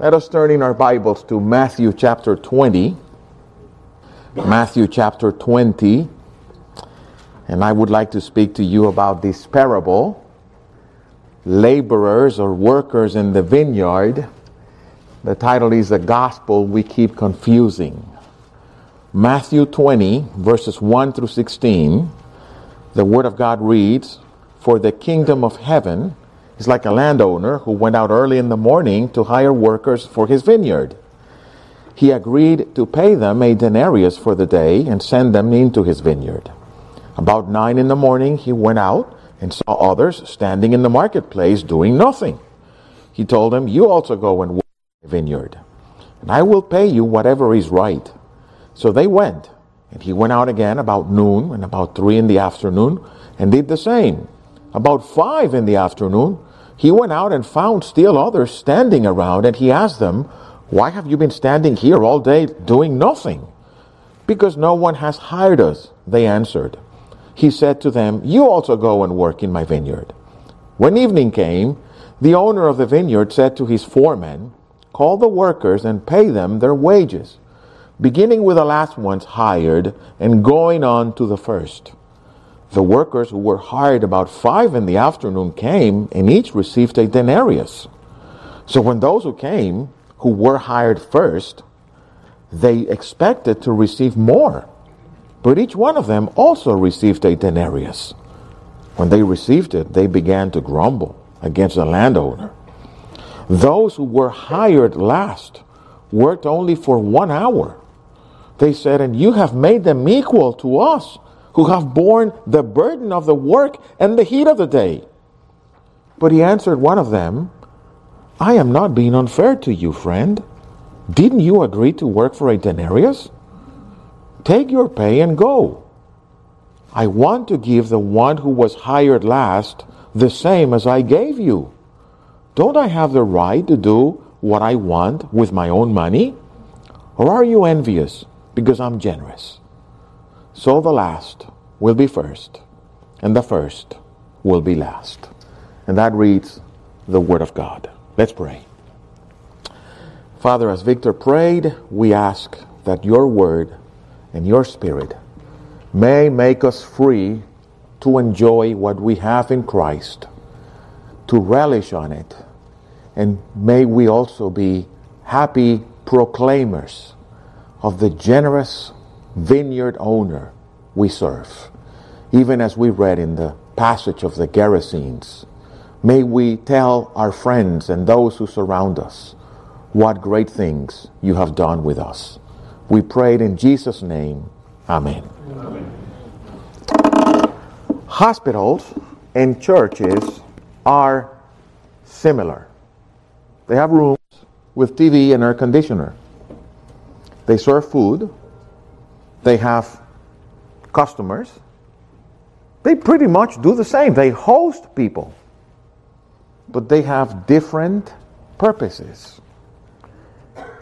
Let us turn in our Bibles to Matthew chapter 20. Matthew chapter 20. And I would like to speak to you about this parable laborers or workers in the vineyard. The title is The Gospel We Keep Confusing. Matthew 20, verses 1 through 16. The Word of God reads, For the kingdom of heaven is like a landowner who went out early in the morning to hire workers for his vineyard. He agreed to pay them a denarius for the day and send them into his vineyard. About nine in the morning, he went out and saw others standing in the marketplace doing nothing. He told them, You also go and work in the vineyard, and I will pay you whatever is right. So they went, and he went out again about noon and about three in the afternoon and did the same. About five in the afternoon, he went out and found still others standing around, and he asked them, Why have you been standing here all day doing nothing? Because no one has hired us, they answered. He said to them, You also go and work in my vineyard. When evening came, the owner of the vineyard said to his foreman, Call the workers and pay them their wages, beginning with the last ones hired and going on to the first. The workers who were hired about five in the afternoon came and each received a denarius. So when those who came, who were hired first, they expected to receive more. But each one of them also received a denarius. When they received it, they began to grumble against the landowner. Those who were hired last worked only for one hour. They said, And you have made them equal to us who have borne the burden of the work and the heat of the day. But he answered one of them, I am not being unfair to you, friend. Didn't you agree to work for a denarius? Take your pay and go. I want to give the one who was hired last the same as I gave you. Don't I have the right to do what I want with my own money? Or are you envious because I'm generous? So the last will be first, and the first will be last. And that reads the Word of God. Let's pray. Father, as Victor prayed, we ask that your Word and your Spirit may make us free to enjoy what we have in Christ, to relish on it, and may we also be happy proclaimers of the generous vineyard owner we serve. Even as we read in the passage of the Gerasenes, may we tell our friends and those who surround us what great things you have done with us. We prayed in Jesus' name. Amen. Amen. Hospitals and churches are similar. They have rooms with TV and air conditioner. They serve food they have customers. They pretty much do the same. They host people, but they have different purposes.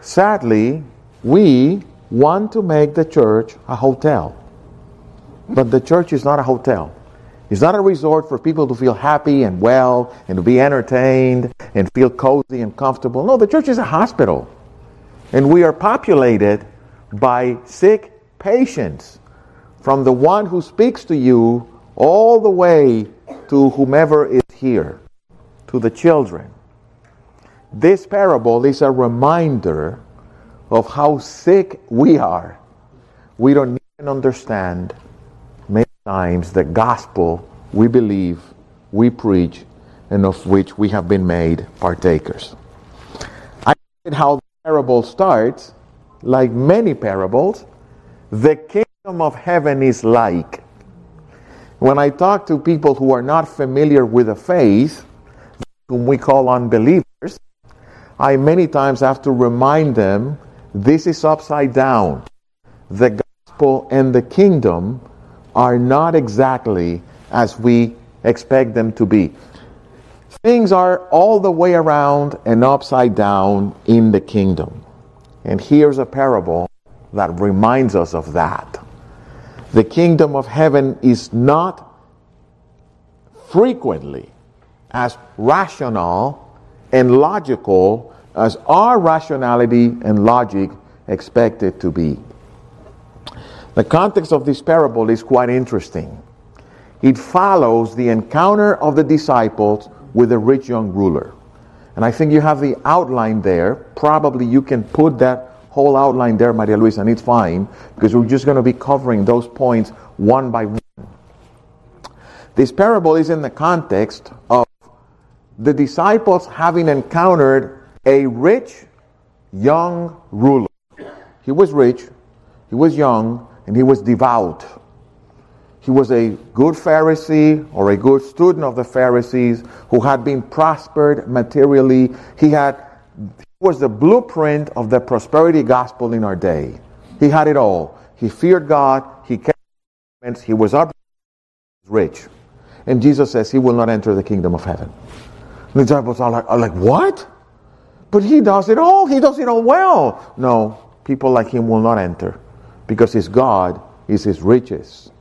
Sadly, we want to make the church a hotel, but the church is not a hotel. It's not a resort for people to feel happy and well and to be entertained and feel cozy and comfortable. No, the church is a hospital. And we are populated by sick patients from the one who speaks to you all the way to whomever is here, to the children. This parable is a reminder of how sick we are. We don't even understand many times the gospel we believe, we preach, and of which we have been made partakers. I said how the parable starts, like many parables, the kingdom of heaven is like. When I talk to people who are not familiar with the faith, whom we call unbelievers, I many times have to remind them this is upside down. The gospel and the kingdom are not exactly as we expect them to be. Things are all the way around and upside down in the kingdom. And here's a parable that reminds us of that. The kingdom of heaven is not frequently as rational and logical as our rationality and logic expect it to be. The context of this parable is quite interesting. It follows the encounter of the disciples with the rich young ruler. And I think you have the outline there. Probably you can put that whole outline there, Maria Luisa, and it's fine because we're just going to be covering those points one by one. This parable is in the context of the disciples having encountered a rich young ruler. He was rich, he was young, and he was devout. He was a good Pharisee or a good student of the Pharisees who had been prospered materially. He had was the blueprint of the prosperity gospel in our day. He had it all. He feared God, he kept commandments. he was rich. And Jesus says he will not enter the kingdom of heaven. The disciples are like, are like, what? But he does it all. He does it all well. No, people like him will not enter because his God is his riches.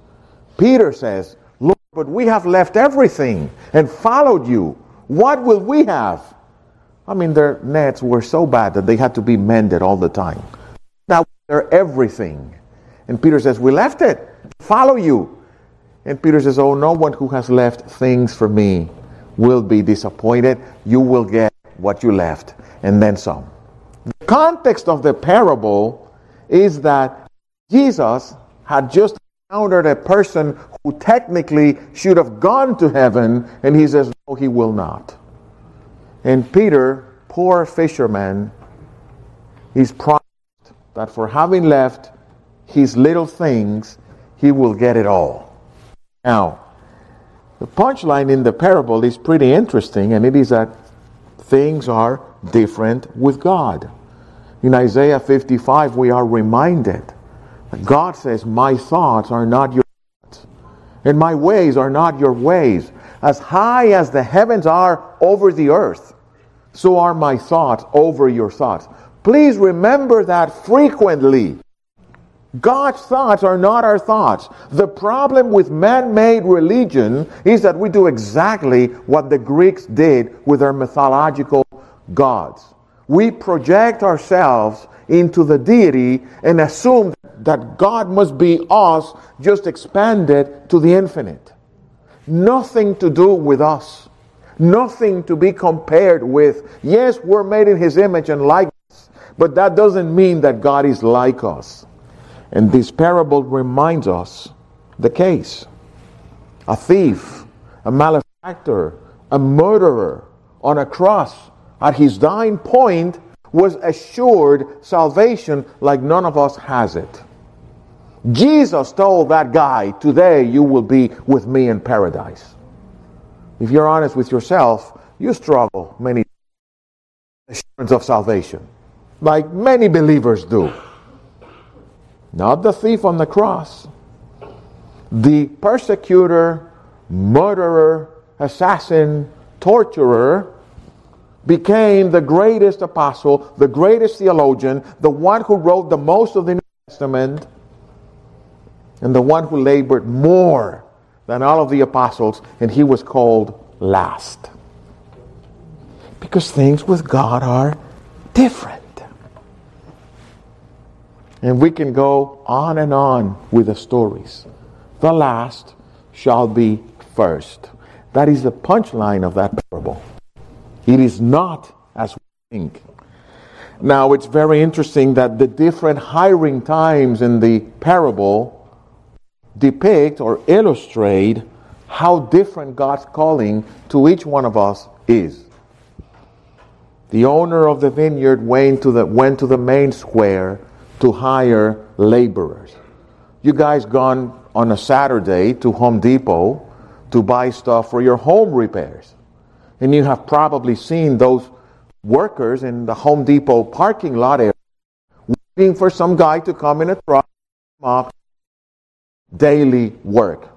Peter says, Lord, but we have left everything and followed you. What will we have? I mean, their nets were so bad that they had to be mended all the time. Now they're everything. And Peter says, We left it. Follow you. And Peter says, Oh, no one who has left things for me will be disappointed. You will get what you left and then some. The context of the parable is that Jesus had just encountered a person who technically should have gone to heaven, and he says, No, he will not. And Peter, poor fisherman, is promised that for having left his little things, he will get it all. Now, the punchline in the parable is pretty interesting, and it is that things are different with God. In Isaiah 55, we are reminded that God says, My thoughts are not your thoughts, and my ways are not your ways. As high as the heavens are over the earth, so are my thoughts over your thoughts. Please remember that frequently. God's thoughts are not our thoughts. The problem with man made religion is that we do exactly what the Greeks did with their mythological gods. We project ourselves into the deity and assume that God must be us, just expanded to the infinite. Nothing to do with us. Nothing to be compared with. Yes, we're made in His image and likeness, but that doesn't mean that God is like us. And this parable reminds us the case. A thief, a malefactor, a murderer on a cross at his dying point was assured salvation like none of us has it. Jesus told that guy, Today you will be with me in paradise. If you're honest with yourself, you struggle many assurance of salvation, like many believers do. Not the thief on the cross. The persecutor, murderer, assassin, torturer became the greatest apostle, the greatest theologian, the one who wrote the most of the New Testament, and the one who labored more than all of the apostles, and he was called last. Because things with God are different. And we can go on and on with the stories. The last shall be first. That is the punchline of that parable. It is not as we think. Now, it's very interesting that the different hiring times in the parable depict or illustrate how different God's calling to each one of us is. The owner of the vineyard went to the, went to the main square to hire laborers. You guys gone on a Saturday to Home Depot to buy stuff for your home repairs. And you have probably seen those workers in the Home Depot parking lot area waiting for some guy to come in a truck daily work.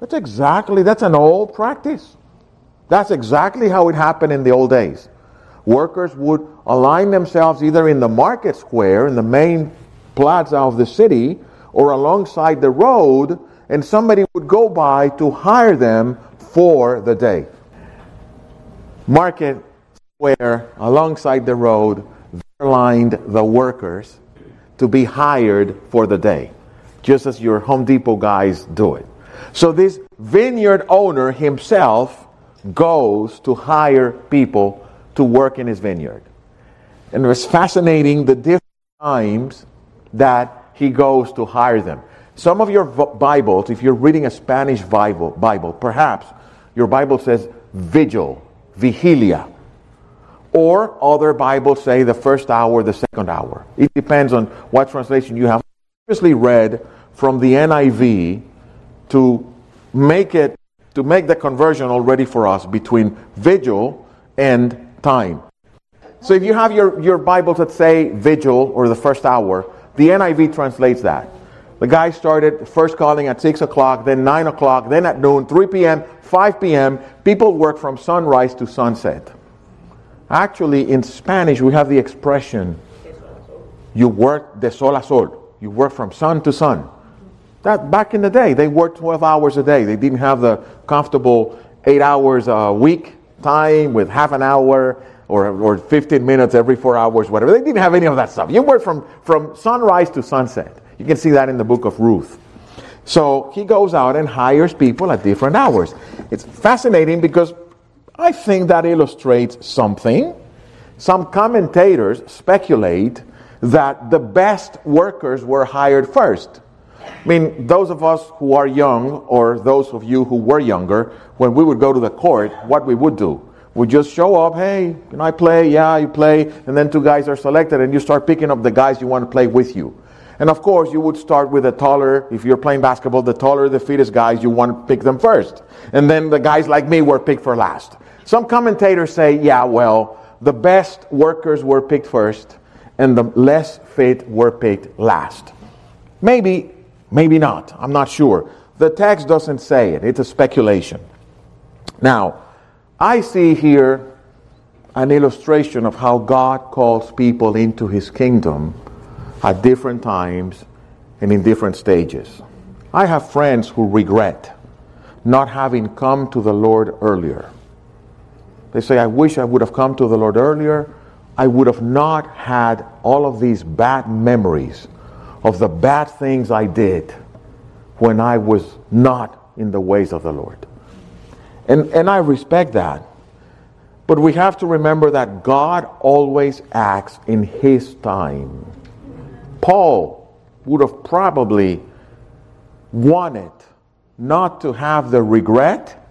That's exactly that's an old practice. That's exactly how it happened in the old days workers would align themselves either in the market square, in the main plaza of the city, or alongside the road, and somebody would go by to hire them for the day. Market square, alongside the road there lined the workers to be hired for the day, just as your Home Depot guys do it. So this vineyard owner himself goes to hire people to work in his vineyard. And it was fascinating the different times that he goes to hire them. Some of your Bibles, if you're reading a Spanish Bible, Bible, perhaps your Bible says vigil, vigilia. Or other Bibles say the first hour, the second hour. It depends on what translation you have. Previously read from the NIV to make it to make the conversion already for us between vigil and time. So if you have your, your Bibles that say vigil or the first hour, the NIV translates that. The guy started first calling at 6 o'clock, then 9 o'clock, then at noon, 3 p.m., 5 p.m. People work from sunrise to sunset. Actually, in Spanish, we have the expression you work de sol a sol. You work from sun to sun. That back in the day, they worked 12 hours a day. They didn't have the comfortable eight hours a week time with half an hour or, or 15 minutes every four hours, whatever. They didn't have any of that stuff. You worked from, from sunrise to sunset. You can see that in the book of Ruth. So he goes out and hires people at different hours. It's fascinating because I think that illustrates something. Some commentators speculate that the best workers were hired first. I mean, those of us who are young, or those of you who were younger, when we would go to the court, what we would do? We just show up, hey, can I play? Yeah, you play. And then two guys are selected, and you start picking up the guys you want to play with you. And of course, you would start with the taller, if you're playing basketball, the taller the fittest guys, you want to pick them first. And then the guys like me were picked for last. Some commentators say, yeah, well, the best workers were picked first, and the less fit were picked last. Maybe Maybe not. I'm not sure. The text doesn't say it, it's a speculation. Now, I see here an illustration of how God calls people into his kingdom at different times and in different stages. I have friends who regret not having come to the Lord earlier. They say, I wish I would have come to the Lord earlier. I would have not had all of these bad memories of the bad things I did when I was not in the ways of the Lord. And, and I respect that. But we have to remember that God always acts in His time. Paul would have probably wanted not to have the regret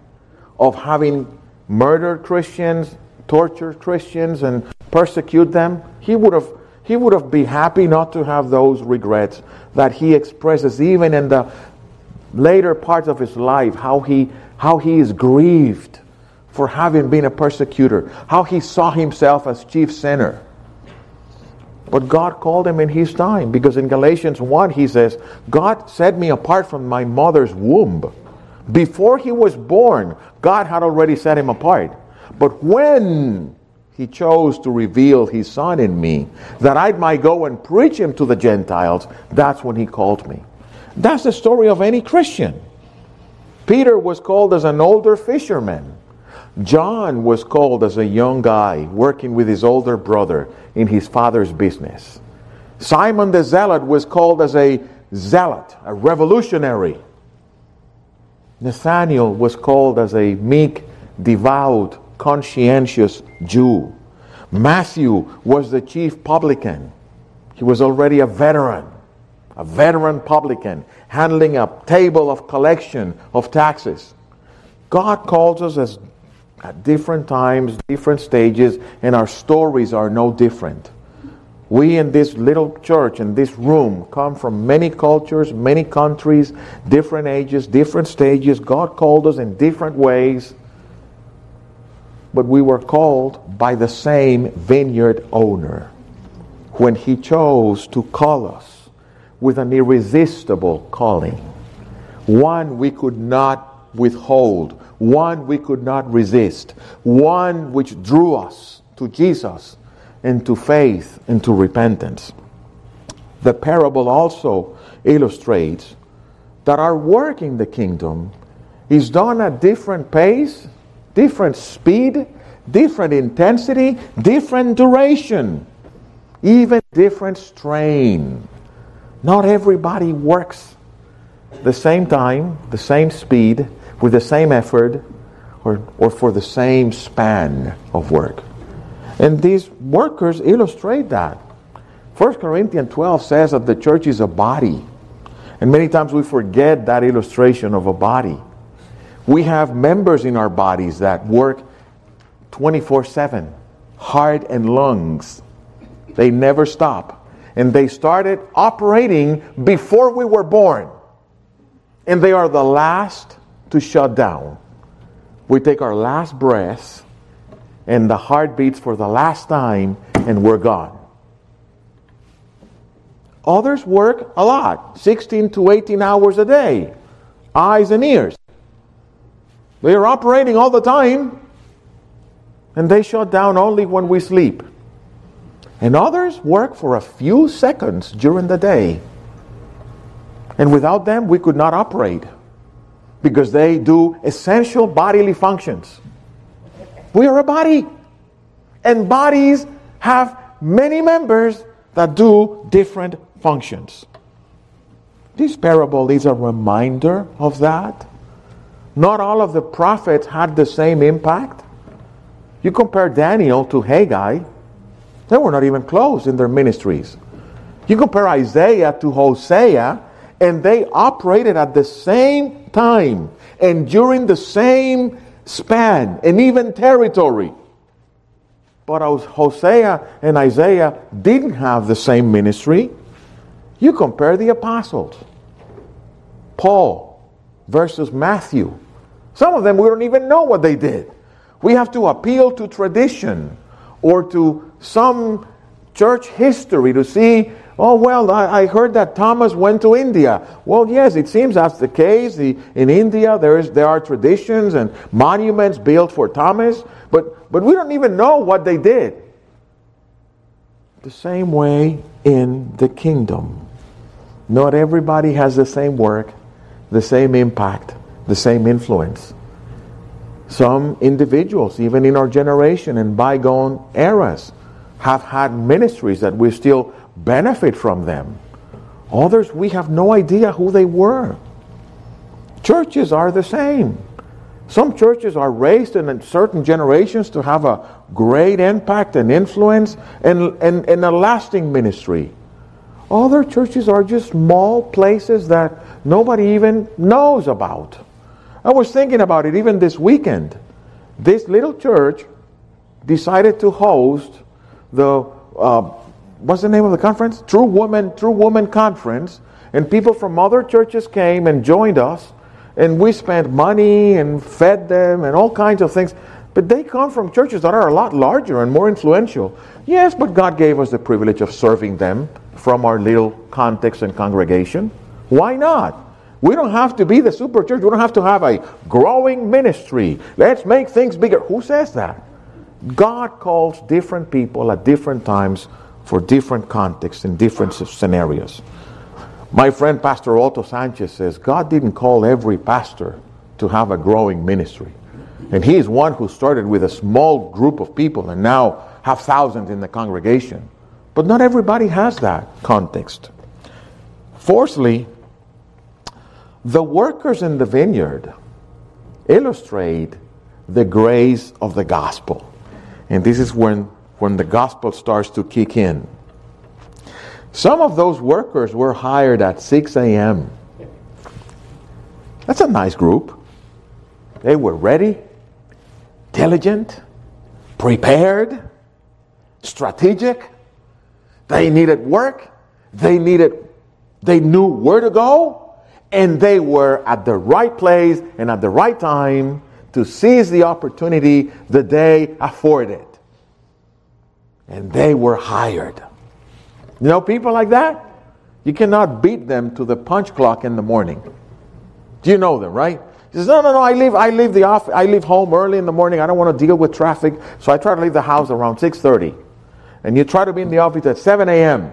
of having murdered Christians, tortured Christians, and persecute them. He would have he would have been happy not to have those regrets that he expresses even in the later parts of his life, how he, how he is grieved for having been a persecutor, how he saw himself as chief sinner. But God called him in his time because in Galatians 1 he says, God set me apart from my mother's womb. Before he was born, God had already set him apart. But when he chose to reveal his son in me that I might go and preach him to the Gentiles. That's when he called me. That's the story of any Christian. Peter was called as an older fisherman. John was called as a young guy working with his older brother in his father's business. Simon the Zealot was called as a zealot, a revolutionary. Nathaniel was called as a meek, devout, conscientious Jew. Matthew was the chief publican. He was already a veteran, a veteran publican, handling a table of collection of taxes. God calls us as, at different times, different stages, and our stories are no different. We in this little church, in this room, come from many cultures, many countries, different ages, different stages. God called us in different ways but we were called by the same vineyard owner when he chose to call us with an irresistible calling, one we could not withhold, one we could not resist, one which drew us to Jesus and to faith and to repentance. The parable also illustrates that our work in the kingdom is done at different pace different speed, different intensity, different duration, even different strain. Not everybody works the same time, the same speed, with the same effort, or, or for the same span of work. And these workers illustrate that. 1 Corinthians 12 says that the church is a body. And many times we forget that illustration of a body. We have members in our bodies that work 24 7, heart and lungs. They never stop and they started operating before we were born. And they are the last to shut down. We take our last breath, and the heart beats for the last time, and we're gone. Others work a lot 16 to 18 hours a day, eyes and ears. They are operating all the time, and they shut down only when we sleep and others work for a few seconds during the day. And without them, we could not operate because they do essential bodily functions. We are a body, and bodies have many members that do different functions. This parable is a reminder of that. Not all of the prophets had the same impact. You compare Daniel to Haggai, they were not even close in their ministries. You compare Isaiah to Hosea, and they operated at the same time and during the same span and even territory. But Hosea and Isaiah didn't have the same ministry. You compare the apostles, Paul versus Matthew. Some of them we don't even know what they did. We have to appeal to tradition or to some church history to see, oh, well, I, I, heard that Thomas went to India. Well, yes, it seems that's the case. The, in India, there, is, there are traditions and monuments built for Thomas, but, but we don't even know what they did. The same way in the kingdom. Not everybody has the same work, the same impact, the same influence. Some individuals, even in our generation and bygone eras, have had ministries that we still benefit from them. Others, we have no idea who they were. Churches are the same. Some churches are raised in certain generations to have a great impact and influence and, and, and a lasting ministry. Other churches are just small places that nobody even knows about. I was thinking about it even this weekend. This little church decided to host the uh, what's the name of the conference? True Woman, True Woman Conference, and people from other churches came and joined us, and we spent money and fed them and all kinds of things. But they come from churches that are a lot larger and more influential. Yes, but God gave us the privilege of serving them from our little context and congregation. Why not? We don't have to be the super church. We don't have to have a growing ministry. Let's make things bigger. Who says that? God calls different people at different times for different contexts and different scenarios. My friend Pastor Otto Sanchez says God didn't call every pastor to have a growing ministry. And he is one who started with a small group of people and now have thousands in the congregation. But not everybody has that context. Fourthly, the workers in the vineyard illustrate the grace of the gospel. And this is when, when the gospel starts to kick in. Some of those workers were hired at 6 a.m. That's a nice group. They were ready, diligent, prepared, strategic. They needed work. They needed they knew where to go and they were at the right place and at the right time to seize the opportunity the day afforded. And they were hired. You know people like that? You cannot beat them to the punch clock in the morning. Do you know them, right? He says, no, no, no, I leave, I leave the office, I leave home early in the morning. I don't want to deal with traffic. So I try to leave the house around 6.30. And you try to be in the office at 7 a.m.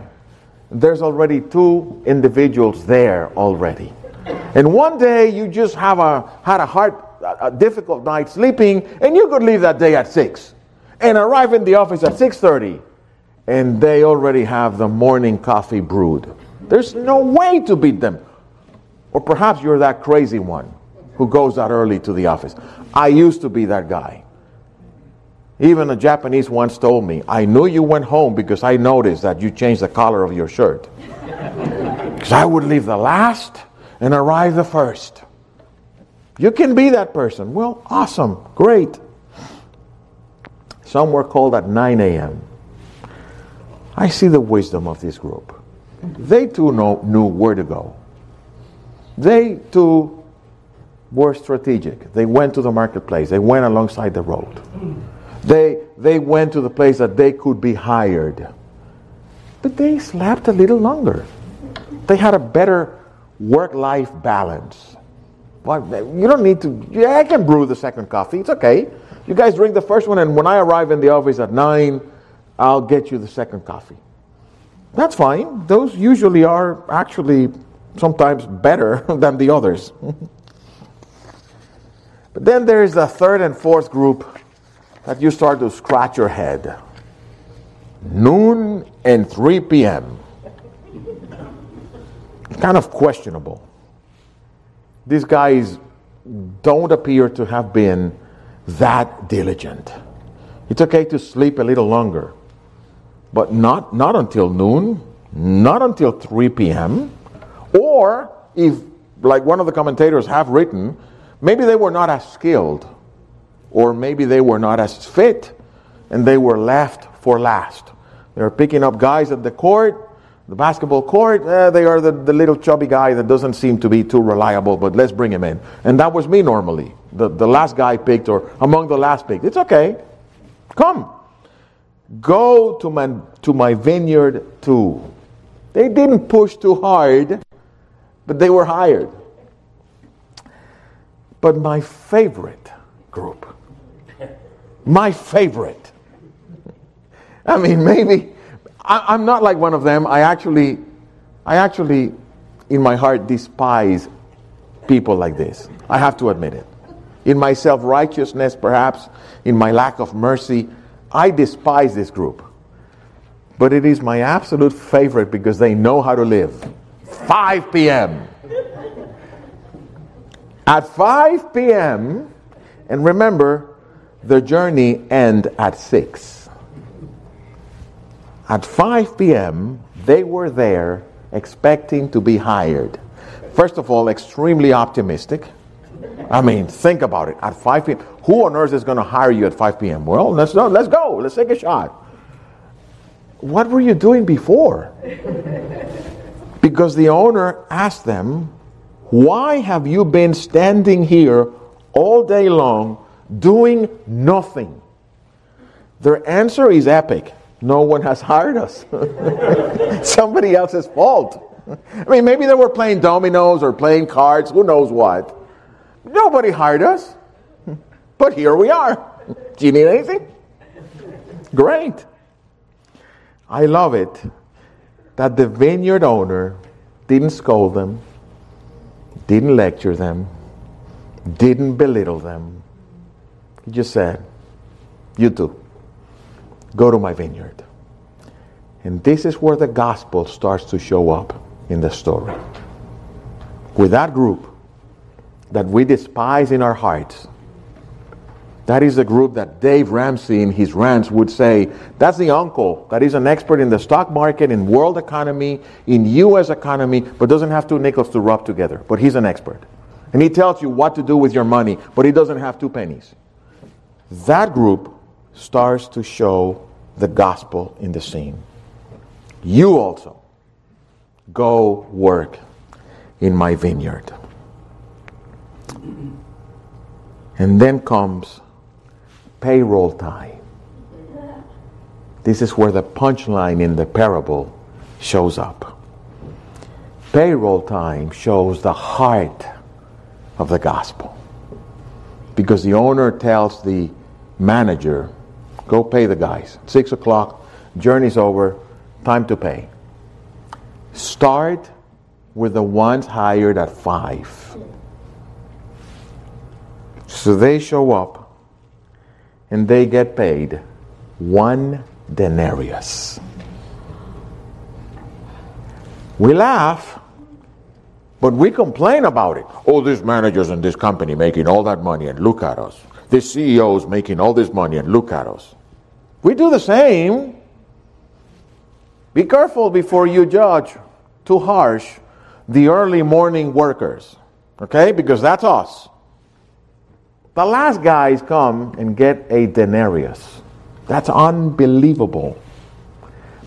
There's already two individuals there already. And one day you just have a, had a hard a difficult night sleeping, and you could leave that day at six. and arrive in the office at 6:30 and they already have the morning coffee brewed. There's no way to beat them. Or perhaps you're that crazy one who goes out early to the office. I used to be that guy. Even a Japanese once told me, I knew you went home because I noticed that you changed the color of your shirt. Because I would leave the last and arrive the first. You can be that person. Well, awesome, great. Some were called at 9 a.m. I see the wisdom of this group. They too know, knew where to go. They too were strategic. They went to the marketplace, they went alongside the road. They, they went to the place that they could be hired. But they slept a little longer. They had a better work life balance. Well, you don't need to, yeah, I can brew the second coffee. It's okay. You guys drink the first one, and when I arrive in the office at 9, I'll get you the second coffee. That's fine. Those usually are actually sometimes better than the others. but then there's a third and fourth group that you start to scratch your head. Noon and 3 p.m. Kind of questionable. These guys don't appear to have been that diligent. It's okay to sleep a little longer, but not, not until noon, not until 3 p.m. Or if, like one of the commentators have written, maybe they were not as skilled, or maybe they were not as fit, and they were left for last. They're picking up guys at the court, the basketball court. Eh, they are the, the little chubby guy that doesn't seem to be too reliable, but let's bring him in. And that was me normally, the, the last guy picked, or among the last picked. It's okay. Come. Go to my, to my vineyard too. They didn't push too hard, but they were hired. But my favorite group, my favorite, I mean, maybe I, am not like one of them. I actually, I actually, in my heart, despise people like this. I have to admit it. In my self righteousness, perhaps, in my lack of mercy, I despise this group. But it is my absolute favorite because they know how to live. 5 p.m. At 5 p.m., and remember, the journey end at 6. At 5 p.m., they were there expecting to be hired. First of all, extremely optimistic. I mean, think about it. At 5 p.m., who on earth is going to hire you at 5 p.m.? Well, let's. Let's go. Let's take a shot. What were you doing before? Because the owner asked them, Why have you been standing here all day long doing nothing? Their answer is epic. No one has hired us. Somebody else's fault. I mean, maybe they were playing dominoes or playing cards, who knows what. Nobody hired us. But here we are. Do you need anything? Great. I love it that the vineyard owner didn't scold them, didn't lecture them, didn't belittle them. He just said, You too, go to my vineyard. And this is where the gospel starts to show up in the story. With that group that we despise in our hearts, that is the group that Dave Ramsey in his rants would say, that's the uncle that is an expert in the stock market, in world economy, in U.S. economy, but doesn't have two nickels to rub together. But he's an expert. And he tells you what to do with your money, but he doesn't have two pennies. That group starts to show the gospel in the scene. You also go work in my vineyard. And then comes payroll time. This is where the punchline in the parable shows up. Payroll time shows the heart of the gospel. Because the owner tells the manager, go pay the guys. Six o'clock, journey's over, time to pay. Start with the ones hired at five. So they show up and they get paid one denarius. We laugh, but we complain about it. Oh, these managers in this company making all that money, and look at us. This CEO is making all this money, and look at us. We do the same. Be careful before you judge too harsh the early morning workers, okay? Because that's us. The last guys come and get a denarius. That's unbelievable.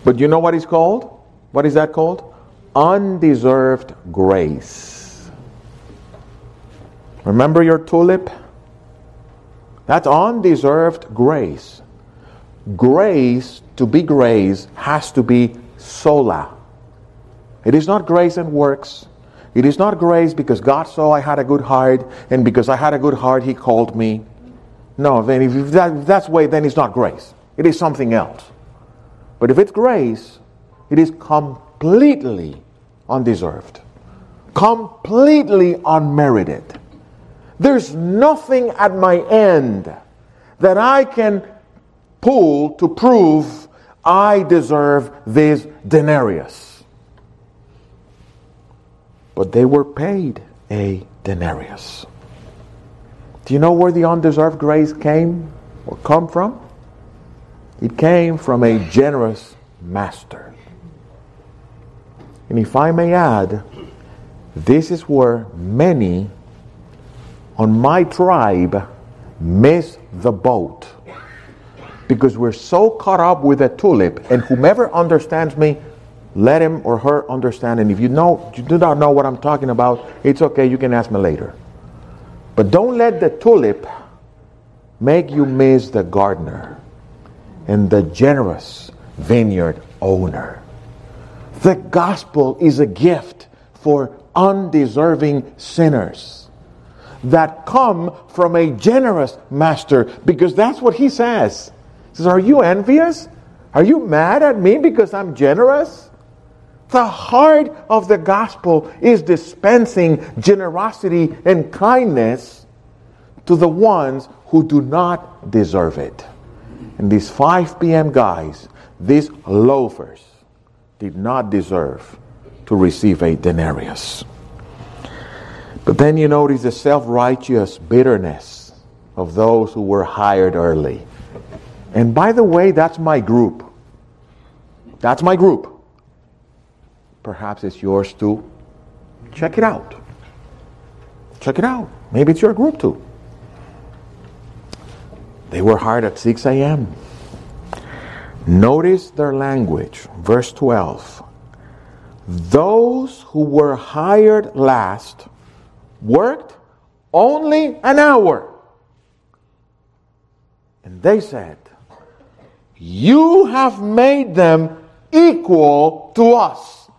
But you know what it's called? What is that called? Undeserved grace. Remember your tulip? That's undeserved grace. Grace, to be grace, has to be sola. It is not grace and works. It is not grace because God saw I had a good heart, and because I had a good heart, He called me. No, then if, that, if that's way, then it's not grace. It is something else. But if it's grace, it is completely undeserved, completely unmerited. There's nothing at my end that I can pull to prove I deserve this denarius but they were paid a denarius. Do you know where the undeserved grace came or come from? It came from a generous master. And if I may add, this is where many on my tribe miss the boat. Because we're so caught up with a tulip, and whomever understands me let him or her understand. And if you know you do not know what I'm talking about, it's okay. You can ask me later. But don't let the tulip make you miss the gardener and the generous vineyard owner. The gospel is a gift for undeserving sinners that come from a generous master because that's what he says. He says, Are you envious? Are you mad at me because I'm generous? The heart of the gospel is dispensing generosity and kindness to the ones who do not deserve it. And these 5 p.m. guys, these loafers, did not deserve to receive a denarius. But then you notice the self righteous bitterness of those who were hired early. And by the way, that's my group. That's my group. Perhaps it's yours too. Check it out. Check it out. Maybe it's your group too. They were hired at 6 a.m. Notice their language. Verse 12. Those who were hired last worked only an hour. And they said, You have made them equal to us.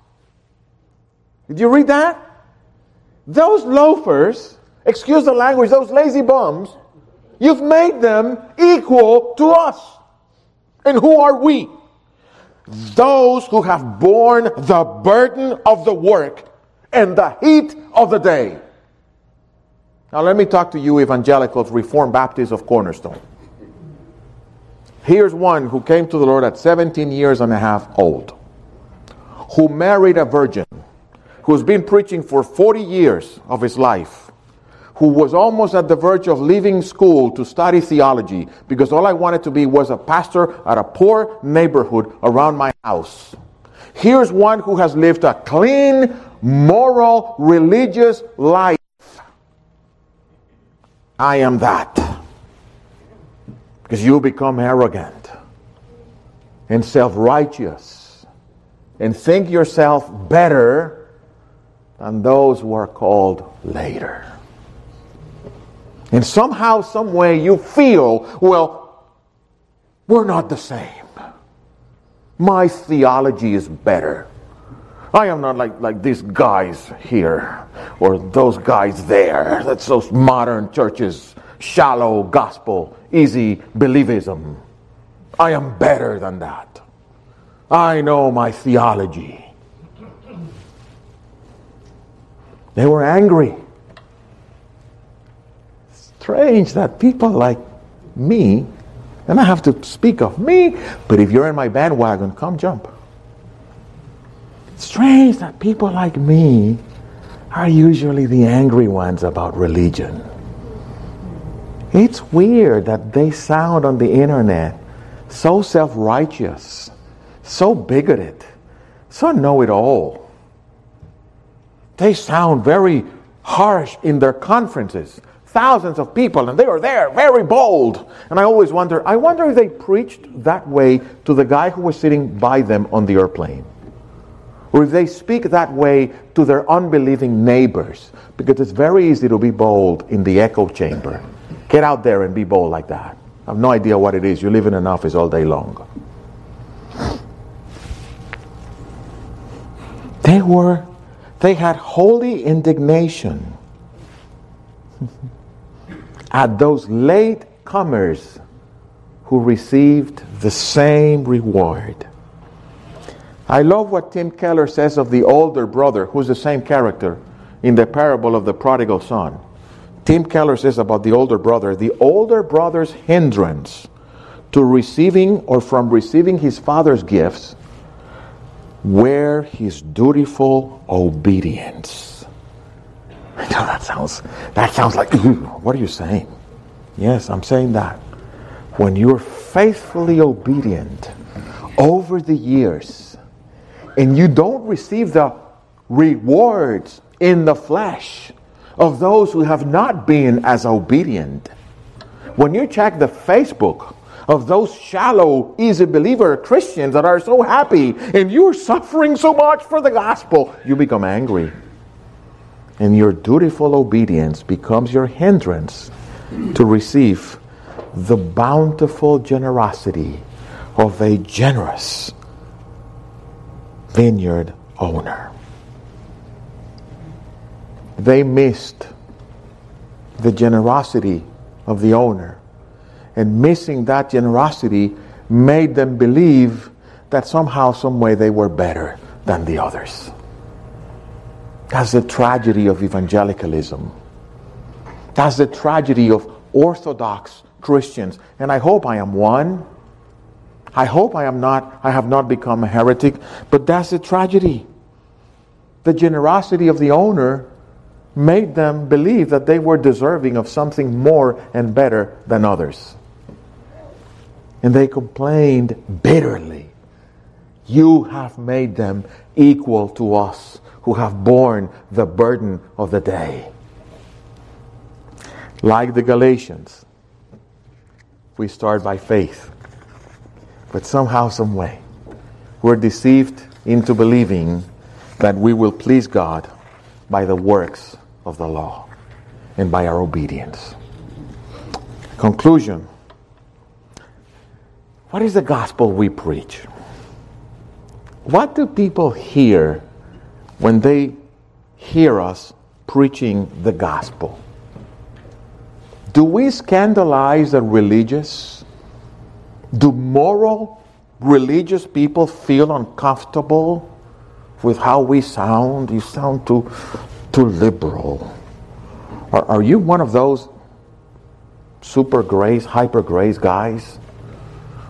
Did you read that? Those loafers, excuse the language, those lazy bums, you've made them equal to us. And who are we? Those who have borne the burden of the work and the heat of the day. Now, let me talk to you, evangelicals, Reformed Baptists of Cornerstone. Here's one who came to the Lord at 17 years and a half old, who married a virgin who's been preaching for 40 years of his life, who was almost at the verge of leaving school to study theology because all I wanted to be was a pastor at a poor neighborhood around my house. Here's one who has lived a clean, moral, religious life. I am that. Because you become arrogant and self righteous and think yourself better than those who are called later. And somehow, some way, you feel, well, we're not the same. My theology is better. I am not like, like these guys here or those guys there. That's those modern churches, shallow gospel, easy believism. I am better than that. I know my theology. They were angry. Strange that people like me And I have to speak of me, but if you're in my bandwagon, come jump. Strange that people like me are usually the angry ones about religion. It's weird that they sound on the internet so self righteous, so bigoted, so know it all. They sound very harsh in their conferences. Thousands of people, and they were there, very bold. And I always wonder I wonder if they preached that way to the guy who was sitting by them on the airplane or if they speak that way to their unbelieving neighbors, because it's very easy to be bold in the echo chamber. Get out there and be bold like that. I have no idea what it is. You live in an office all day long. They were, they had holy indignation at those late comers who received the same reward. I love what Tim Keller says of the older brother, who's the same character in the parable of the prodigal son. Tim Keller says about the older brother the older brother's hindrance to receiving or from receiving his father's gifts were his dutiful obedience. I know that sounds that sounds like what are you saying? Yes, I'm saying that. When you're faithfully obedient over the years, and you don't receive the rewards in the flesh of those who have not been as obedient. When you check the Facebook of those shallow, easy believer Christians that are so happy and you're suffering so much for the gospel, you become angry. And your dutiful obedience becomes your hindrance to receive the bountiful generosity of a generous vineyard owner. They missed the generosity of the owner. And missing that generosity made them believe that somehow, some way they were better than the others. That's the tragedy of evangelicalism. That's the tragedy of Orthodox Christians. And I hope I am one. I hope I am not, I have not become a heretic, but that's a tragedy. The generosity of the owner made them believe that they were deserving of something more and better than others. And they complained bitterly. You have made them equal to us who have borne the burden of the day. Like the Galatians, we start by faith. But somehow, some way, we're deceived into believing that we will please God by the works of the law and by our obedience. Conclusion What is the gospel we preach? What do people hear when they hear us preaching the gospel? Do we scandalize the religious? Do moral, religious people feel uncomfortable with how we sound? You sound too, too liberal. Are, are you one of those super grace, hyper grace guys?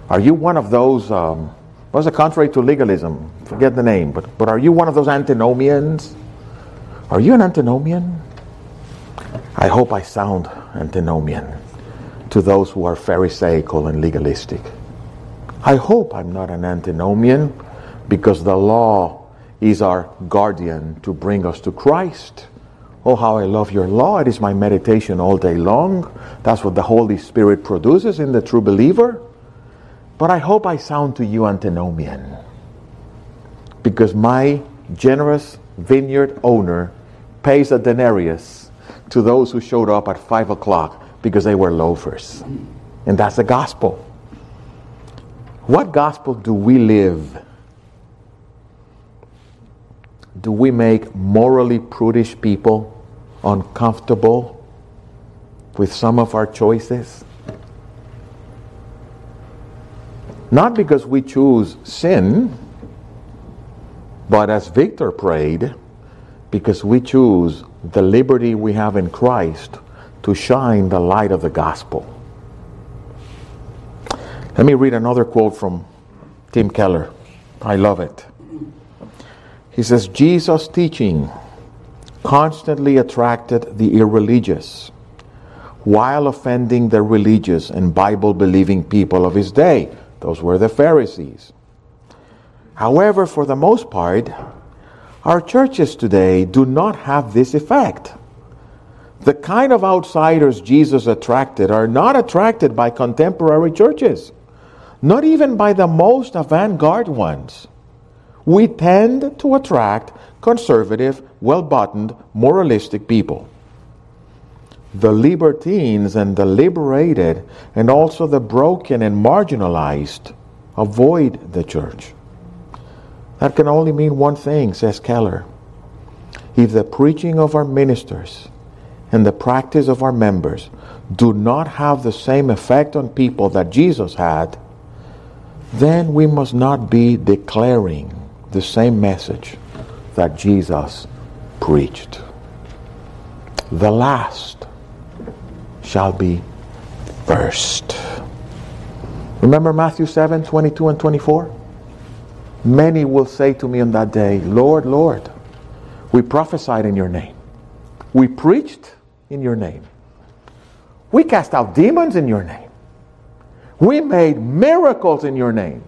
Are you one of those, um, what's the contrary to legalism? Forget the name, but, but are you one of those antinomians? Are you an antinomian? I hope I sound antinomian to those who are Pharisaical and legalistic. I hope I'm not an antinomian because the law is our guardian to bring us to Christ. Oh, how I love your law. It is my meditation all day long. That's what the Holy Spirit produces in the true believer. But I hope I sound to you antinomian because my generous vineyard owner pays a denarius to those who showed up at 5 o'clock because they were loafers. And that's the gospel. What gospel do we live? Do we make morally prudish people uncomfortable with some of our choices? Not because we choose sin, but as Victor prayed, because we choose the liberty we have in Christ to shine the light of the gospel. Let me read another quote from Tim Keller. I love it. He says, Jesus' teaching constantly attracted the irreligious while offending the religious and Bible believing people of his day. Those were the Pharisees. However, for the most part, our churches today do not have this effect. The kind of outsiders Jesus attracted are not attracted by contemporary churches, not even by the most avant garde ones. We tend to attract conservative, well buttoned, moralistic people. The libertines and the liberated, and also the broken and marginalized, avoid the church. That can only mean one thing, says Keller. If the preaching of our ministers and the practice of our members do not have the same effect on people that Jesus had, then we must not be declaring the same message that Jesus preached. The last shall be first. Remember Matthew 7 22 and 24? Many will say to me on that day, Lord, Lord, we prophesied in your name. We preached in your name. We cast out demons in your name. We made miracles in your name.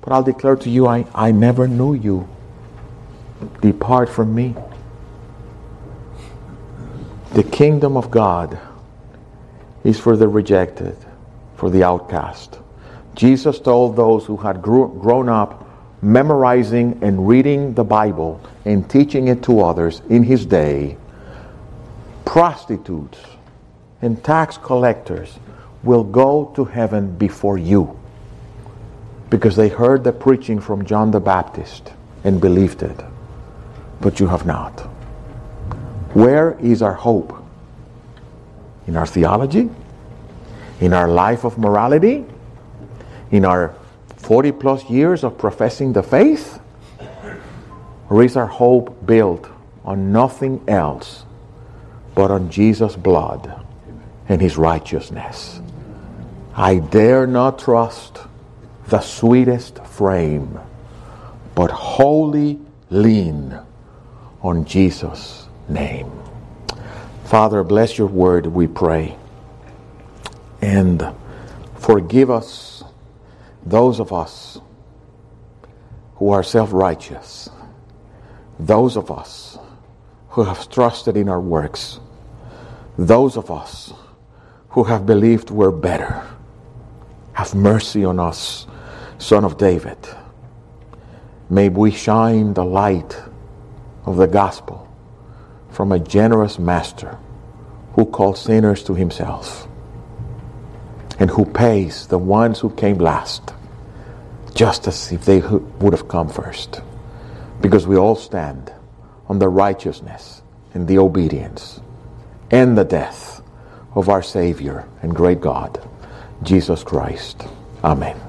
But I'll declare to you, I, I never knew you. Depart from me. The kingdom of God is for the rejected, for the outcast. Jesus told those who had grew, grown up memorizing and reading the Bible and teaching it to others in his day, prostitutes and tax collectors will go to heaven before you because they heard the preaching from John the Baptist and believed it, but you have not. Where is our hope? In our theology? In our life of morality? In our 40 plus years of professing the faith? Or is our hope built on nothing else but on Jesus' blood and his righteousness? I dare not trust the sweetest frame, but wholly lean on Jesus' name. Father, bless your word, we pray. And forgive us, those of us who are self righteous, those of us who have trusted in our works, those of us who have believed we're better. Have mercy on us Son of David. May we shine the light of the gospel from a generous master who calls sinners to himself and who pays the ones who came last just as if they would have come first. Because we all stand on the righteousness and the obedience and the death of our Savior and great God, Jesus Christ. Amen.